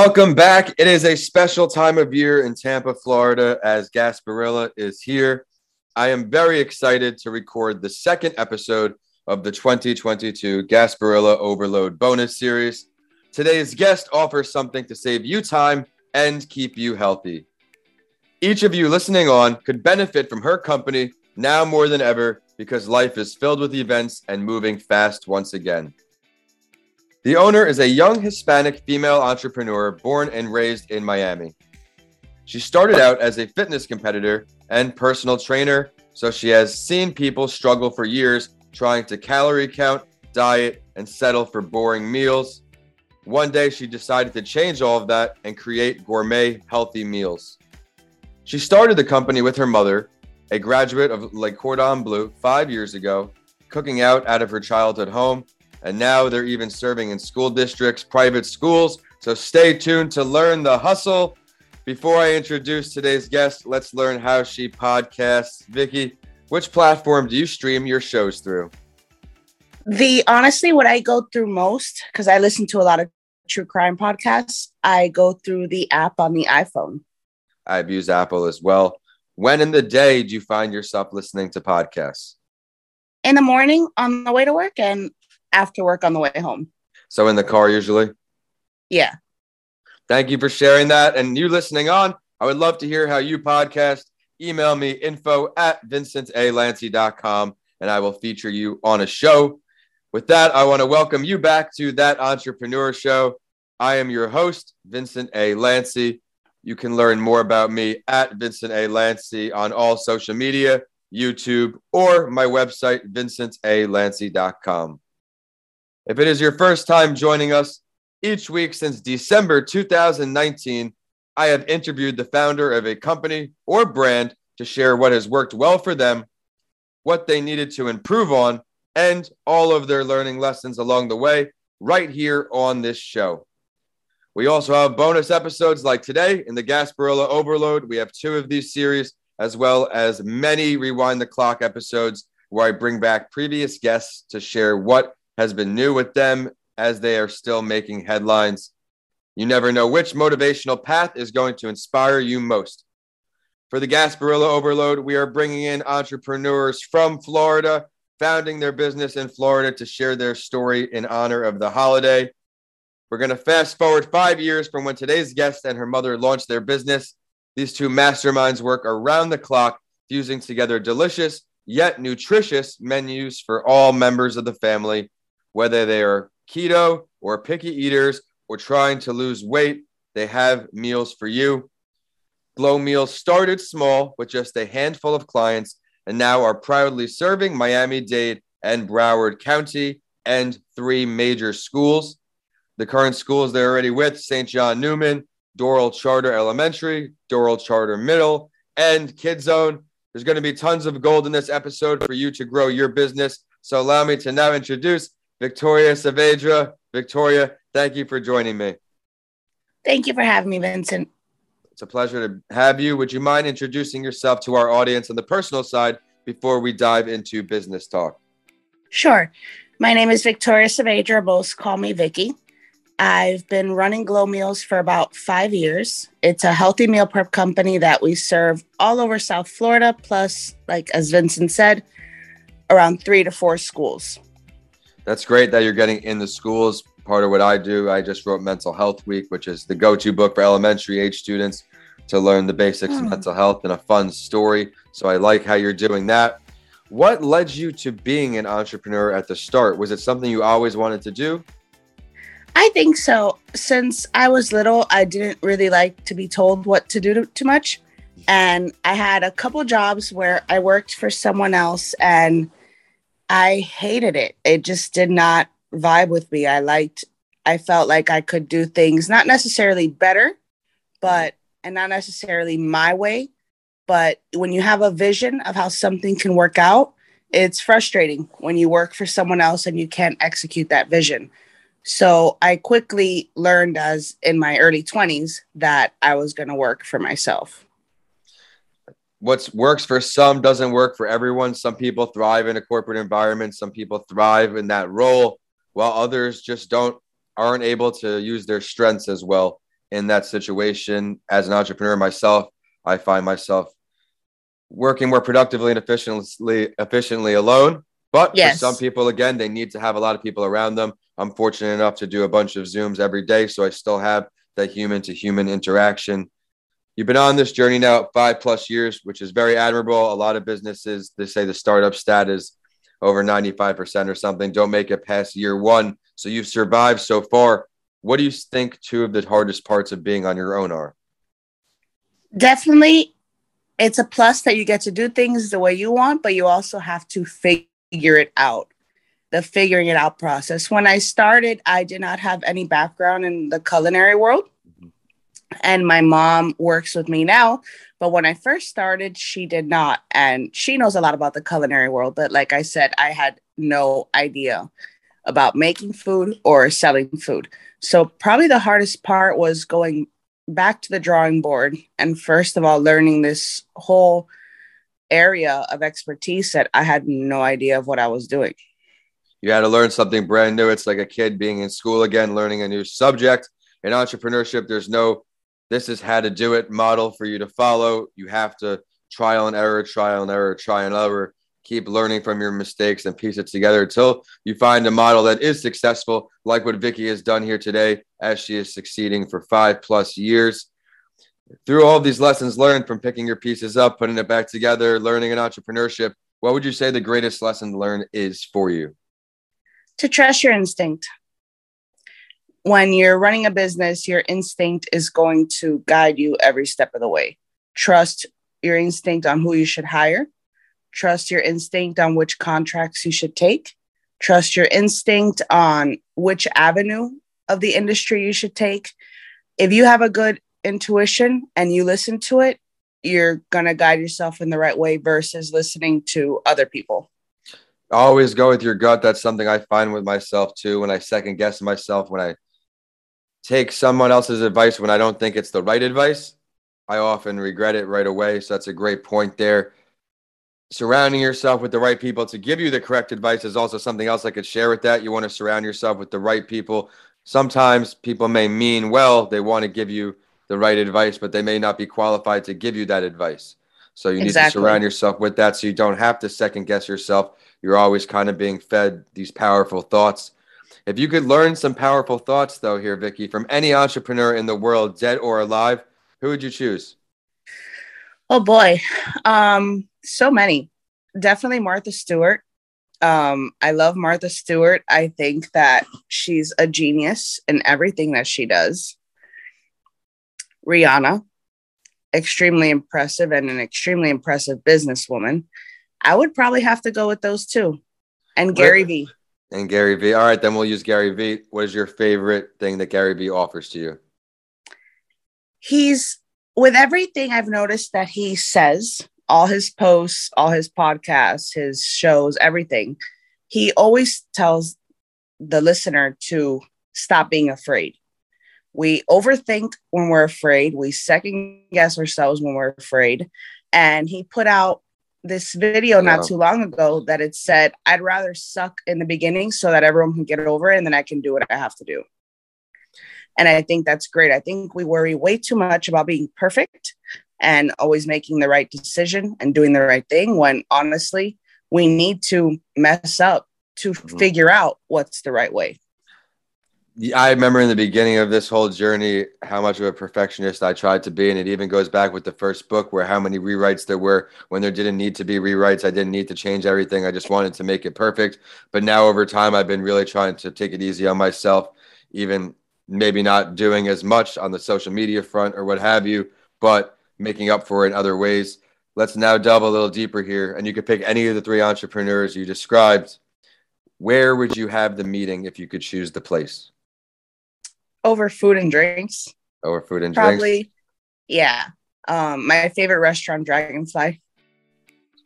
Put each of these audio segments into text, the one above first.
Welcome back. It is a special time of year in Tampa, Florida, as Gasparilla is here. I am very excited to record the second episode of the 2022 Gasparilla Overload bonus series. Today's guest offers something to save you time and keep you healthy. Each of you listening on could benefit from her company now more than ever because life is filled with events and moving fast once again. The owner is a young Hispanic female entrepreneur born and raised in Miami. She started out as a fitness competitor and personal trainer, so she has seen people struggle for years trying to calorie count, diet, and settle for boring meals. One day, she decided to change all of that and create gourmet, healthy meals. She started the company with her mother, a graduate of Le Cordon Bleu, five years ago, cooking out out of her childhood home and now they're even serving in school districts, private schools. So stay tuned to learn the hustle. Before I introduce today's guest, let's learn how she podcasts. Vicky, which platform do you stream your shows through? The honestly, what I go through most, because I listen to a lot of true crime podcasts, I go through the app on the iPhone. I've used Apple as well. When in the day do you find yourself listening to podcasts? In the morning on the way to work and after work on the way home. So in the car usually? Yeah. Thank you for sharing that. And you listening on, I would love to hear how you podcast. Email me info at vincentalancy.com and I will feature you on a show. With that, I want to welcome you back to that entrepreneur show. I am your host, Vincent A. Lancy. You can learn more about me at Vincent A. Lancy on all social media, YouTube, or my website, vincentalancy.com. If it is your first time joining us, each week since December 2019, I have interviewed the founder of a company or brand to share what has worked well for them, what they needed to improve on, and all of their learning lessons along the way right here on this show. We also have bonus episodes like today in the Gasparilla Overload. We have two of these series, as well as many Rewind the Clock episodes where I bring back previous guests to share what has been new with them as they are still making headlines. You never know which motivational path is going to inspire you most. For the Gasparilla Overload, we are bringing in entrepreneurs from Florida, founding their business in Florida to share their story in honor of the holiday. We're going to fast forward five years from when today's guest and her mother launched their business. These two masterminds work around the clock, fusing together delicious yet nutritious menus for all members of the family whether they are keto or picky eaters or trying to lose weight, they have meals for you. Glow Meals started small with just a handful of clients and now are proudly serving Miami Dade and Broward County and three major schools. The current schools they're already with St. John Neumann, Doral Charter Elementary, Doral Charter Middle, and Kid Zone. There's going to be tons of gold in this episode for you to grow your business. So allow me to now introduce Victoria Saavedra. Victoria, thank you for joining me. Thank you for having me, Vincent. It's a pleasure to have you. Would you mind introducing yourself to our audience on the personal side before we dive into business talk? Sure. My name is Victoria Saavedra. Most call me Vicky. I've been running Glow Meals for about five years. It's a healthy meal prep company that we serve all over South Florida, plus, like as Vincent said, around three to four schools that's great that you're getting in the schools. Part of what I do, I just wrote Mental Health Week, which is the go to book for elementary age students to learn the basics of hmm. mental health and a fun story. So I like how you're doing that. What led you to being an entrepreneur at the start? Was it something you always wanted to do? I think so. Since I was little, I didn't really like to be told what to do too much. And I had a couple jobs where I worked for someone else and I hated it. It just did not vibe with me. I liked, I felt like I could do things not necessarily better, but, and not necessarily my way. But when you have a vision of how something can work out, it's frustrating when you work for someone else and you can't execute that vision. So I quickly learned as in my early 20s that I was going to work for myself what works for some doesn't work for everyone. Some people thrive in a corporate environment, some people thrive in that role, while others just don't aren't able to use their strengths as well in that situation. As an entrepreneur myself, I find myself working more productively and efficiently efficiently alone. But yes. for some people, again, they need to have a lot of people around them. I'm fortunate enough to do a bunch of Zooms every day, so I still have that human to human interaction. You've been on this journey now five plus years, which is very admirable. A lot of businesses, they say the startup stat is over 95% or something, don't make it past year one. So you've survived so far. What do you think two of the hardest parts of being on your own are? Definitely, it's a plus that you get to do things the way you want, but you also have to figure it out the figuring it out process. When I started, I did not have any background in the culinary world. And my mom works with me now. But when I first started, she did not. And she knows a lot about the culinary world. But like I said, I had no idea about making food or selling food. So, probably the hardest part was going back to the drawing board and, first of all, learning this whole area of expertise that I had no idea of what I was doing. You had to learn something brand new. It's like a kid being in school again, learning a new subject. In entrepreneurship, there's no, this is how to do it model for you to follow. You have to trial and error, trial and error, try and error keep learning from your mistakes and piece it together until you find a model that is successful, like what Vicky has done here today, as she is succeeding for five plus years. Through all these lessons learned from picking your pieces up, putting it back together, learning in entrepreneurship, what would you say the greatest lesson learned is for you? To trust your instinct. When you're running a business, your instinct is going to guide you every step of the way. Trust your instinct on who you should hire Trust your instinct on which contracts you should take. Trust your instinct on which avenue of the industry you should take. If you have a good intuition and you listen to it, you're going to guide yourself in the right way versus listening to other people. Always go with your gut. That's something I find with myself too. When I second guess myself, when I take someone else's advice when I don't think it's the right advice, I often regret it right away. So that's a great point there surrounding yourself with the right people to give you the correct advice is also something else I could share with that. You want to surround yourself with the right people. Sometimes people may mean well, they want to give you the right advice, but they may not be qualified to give you that advice. So you exactly. need to surround yourself with that so you don't have to second guess yourself. You're always kind of being fed these powerful thoughts. If you could learn some powerful thoughts, though, here, Vicky, from any entrepreneur in the world, dead or alive, who would you choose? Oh boy. Um, so many. Definitely Martha Stewart. Um, I love Martha Stewart. I think that she's a genius in everything that she does. Rihanna, extremely impressive and an extremely impressive businesswoman. I would probably have to go with those two. And Gary Vee. And Gary Vee. All right, then we'll use Gary Vee. What is your favorite thing that Gary Vee offers to you? He's with everything I've noticed that he says, all his posts, all his podcasts, his shows, everything, he always tells the listener to stop being afraid. We overthink when we're afraid, we second guess ourselves when we're afraid. And he put out this video not too long ago that it said, I'd rather suck in the beginning so that everyone can get over it and then I can do what I have to do. And I think that's great. I think we worry way too much about being perfect and always making the right decision and doing the right thing when honestly, we need to mess up to mm-hmm. figure out what's the right way. I remember in the beginning of this whole journey how much of a perfectionist I tried to be. And it even goes back with the first book where how many rewrites there were when there didn't need to be rewrites. I didn't need to change everything. I just wanted to make it perfect. But now over time, I've been really trying to take it easy on myself, even maybe not doing as much on the social media front or what have you, but making up for it in other ways. Let's now delve a little deeper here. And you could pick any of the three entrepreneurs you described. Where would you have the meeting if you could choose the place? Over food and drinks. Over food and Probably, drinks? yeah. Um, my favorite restaurant, Dragonfly.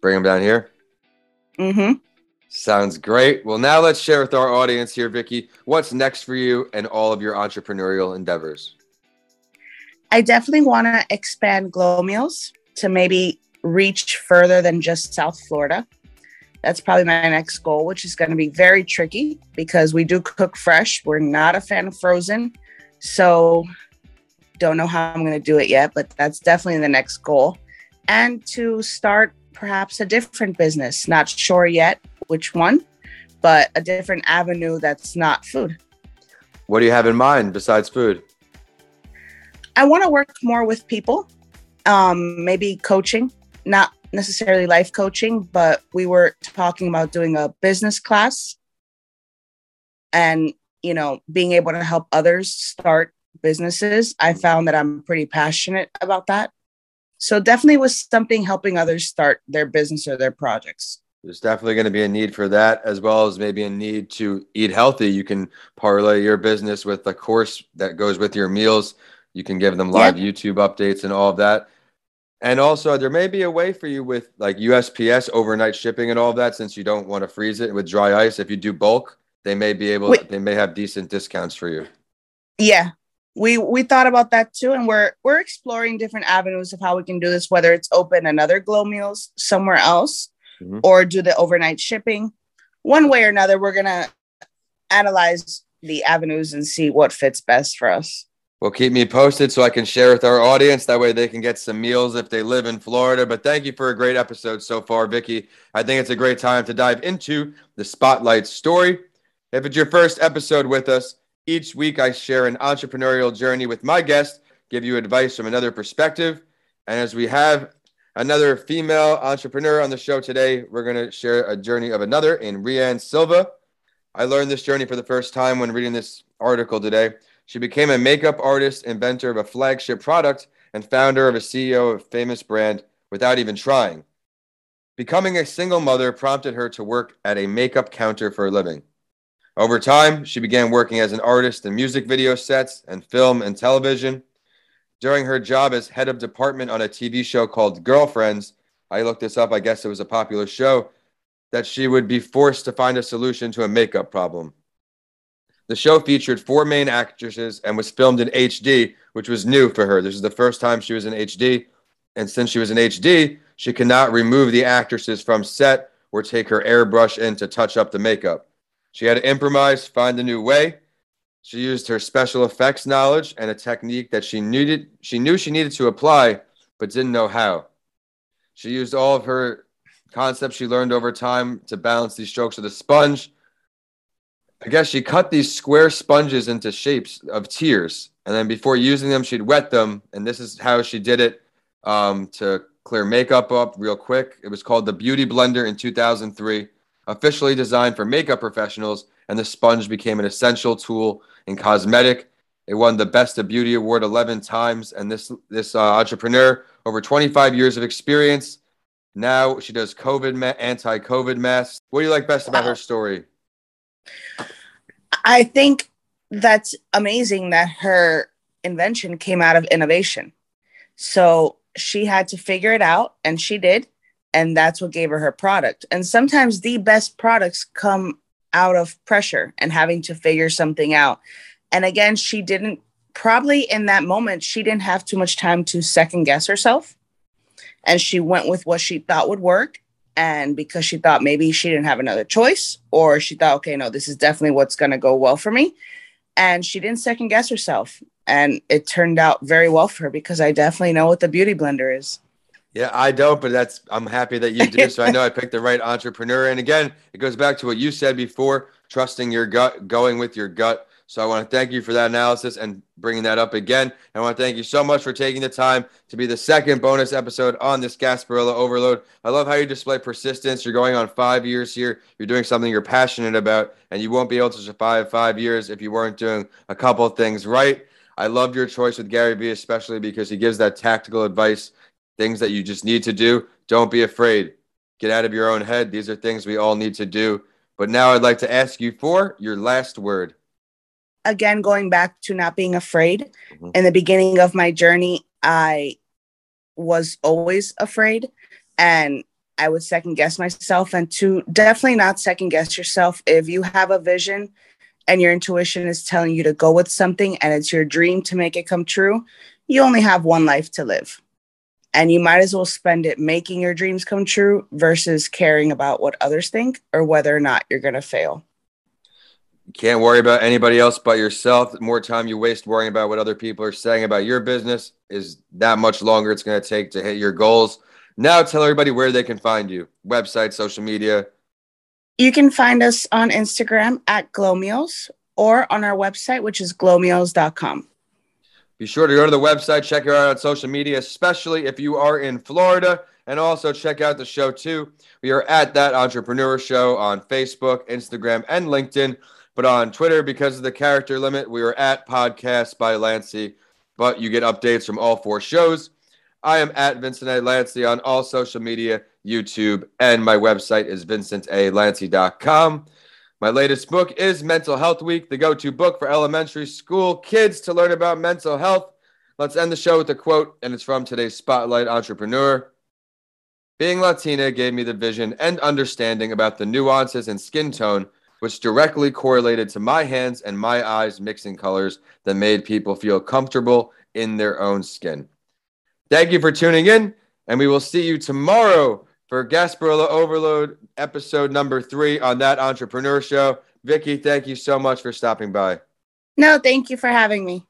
Bring them down here. Mm-hmm. Sounds great. Well, now let's share with our audience here, Vicky, what's next for you and all of your entrepreneurial endeavors. I definitely want to expand Glow Meals to maybe reach further than just South Florida. That's probably my next goal, which is going to be very tricky because we do cook fresh. We're not a fan of frozen. So Don't know how I'm going to do it yet, but that's definitely the next goal. And to start perhaps a different business. Not sure yet which one, but a different avenue that's not food. What do you have in mind besides food? I want to work more with people, um, maybe coaching, not necessarily life coaching, but we were talking about doing a business class and, you know, being able to help others start businesses. I found that I'm pretty passionate about that. So definitely was something helping others start their business or their projects. There's definitely going to be a need for that, as well as maybe a need to eat healthy. You can parlay your business with a course that goes with your meals. You can give them live yeah. YouTube updates and all of that. And also, there may be a way for you with like USPS overnight shipping and all of that, since you don't want to freeze it with dry ice. If you do bulk, they may be able. Wait. They may have decent discounts for you. Yeah, we we thought about that too, and we're we're exploring different avenues of how we can do this. Whether it's open another Glow Meals somewhere else, mm-hmm. or do the overnight shipping. One way or another, we're gonna analyze the avenues and see what fits best for us. Well, keep me posted so I can share with our audience. That way they can get some meals if they live in Florida. But thank you for a great episode so far, Vicky. I think it's a great time to dive into the Spotlight story. If it's your first episode with us, each week I share an entrepreneurial journey with my guest, give you advice from another perspective. And as we have another female entrepreneur on the show today, we're going to share a journey of another in Rea Ann Silva. I learned this journey for the first time when reading this article today. She became a makeup artist, inventor of a flagship product, and founder of a CEO of a famous brand without even trying. Becoming a single mother prompted her to work at a makeup counter for a living. Over time, she began working as an artist in music video sets and film and television. During her job as head of department on a TV show called Girlfriends, I looked this up, I guess it was a popular show, that she would be forced to find a solution to a makeup problem. The show featured four main actresses and was filmed in HD, which was new for her. This is the first time she was in HD. And since she was in HD, she could not remove the actresses from set or take her airbrush in to touch up the makeup. She had to improvise, find a new way. She used her special effects knowledge and a technique that she needed she knew she needed to apply but didn't know how. She used all of her concepts she learned over time to balance these strokes of the sponge I guess she cut these square sponges into shapes of tears. And then before using them, she'd wet them. And this is how she did it um, to clear makeup up real quick. It was called the Beauty Blender in 2003, officially designed for makeup professionals. And the sponge became an essential tool in cosmetic. It won the Best of Beauty Award 11 times. And this, this uh, entrepreneur, over 25 years of experience, now she does COVID, ma- anti COVID masks. What do you like best about her story? I think that's amazing that her invention came out of innovation. So she had to figure it out, and she did. And that's what gave her her product. And sometimes the best products come out of pressure and having to figure something out. And again, she didn't probably in that moment, she didn't have too much time to second guess herself. And she went with what she thought would work and because she thought maybe she didn't have another choice or she thought okay no this is definitely what's going to go well for me and she didn't second guess herself and it turned out very well for her because i definitely know what the beauty blender is yeah i don't but that's i'm happy that you do so i know i picked the right entrepreneur and again it goes back to what you said before trusting your gut going with your gut so I want to thank you for that analysis and bringing that up again. I want to thank you so much for taking the time to be the second bonus episode on this Gasparilla Overload. I love how you display persistence. You're going on five years here. You're doing something you're passionate about, and you won't be able to survive five years if you weren't doing a couple of things right. I love your choice with Gary Vee, especially because he gives that tactical advice, things that you just need to do. Don't be afraid. Get out of your own head. These are things we all need to do. But now I'd like to ask you for your last word again, going back to not being afraid. Mm-hmm. In the beginning of my journey, I was always afraid and I would second guess myself. And to definitely not second guess yourself. If you have a vision and your intuition is telling you to go with something and it's your dream to make it come true, you only have one life to live. And you might as well spend it making your dreams come true versus caring about what others think or whether or not you're going to fail. You can't worry about anybody else but yourself. The more time you waste worrying about what other people are saying about your business is that much longer it's going to take to hit your goals. Now tell everybody where they can find you. Website, social media. You can find us on Instagram at Glowmeals or on our website, which is glowmeals.com. Be sure to go to the website, check her out on social media, especially if you are in Florida, and also check out the show too. We are at that entrepreneur show on Facebook, Instagram, and LinkedIn. But on Twitter, because of the character limit, we are at Podcast by Lancy. But you get updates from all four shows. I am at Vincent A. Lancy on all social media, YouTube, and my website is vincentalancy.com. My latest book is Mental Health Week, the go to book for elementary school kids to learn about mental health. Let's end the show with a quote, and it's from today's Spotlight Entrepreneur. Being Latina gave me the vision and understanding about the nuances and skin tone which directly correlated to my hands and my eyes mixing colors that made people feel comfortable in their own skin. Thank you for tuning in, and we will see you tomorrow for Gasparilla Overload episode number three on that entrepreneur show. Vicky, thank you so much for stopping by. No, thank you for having me.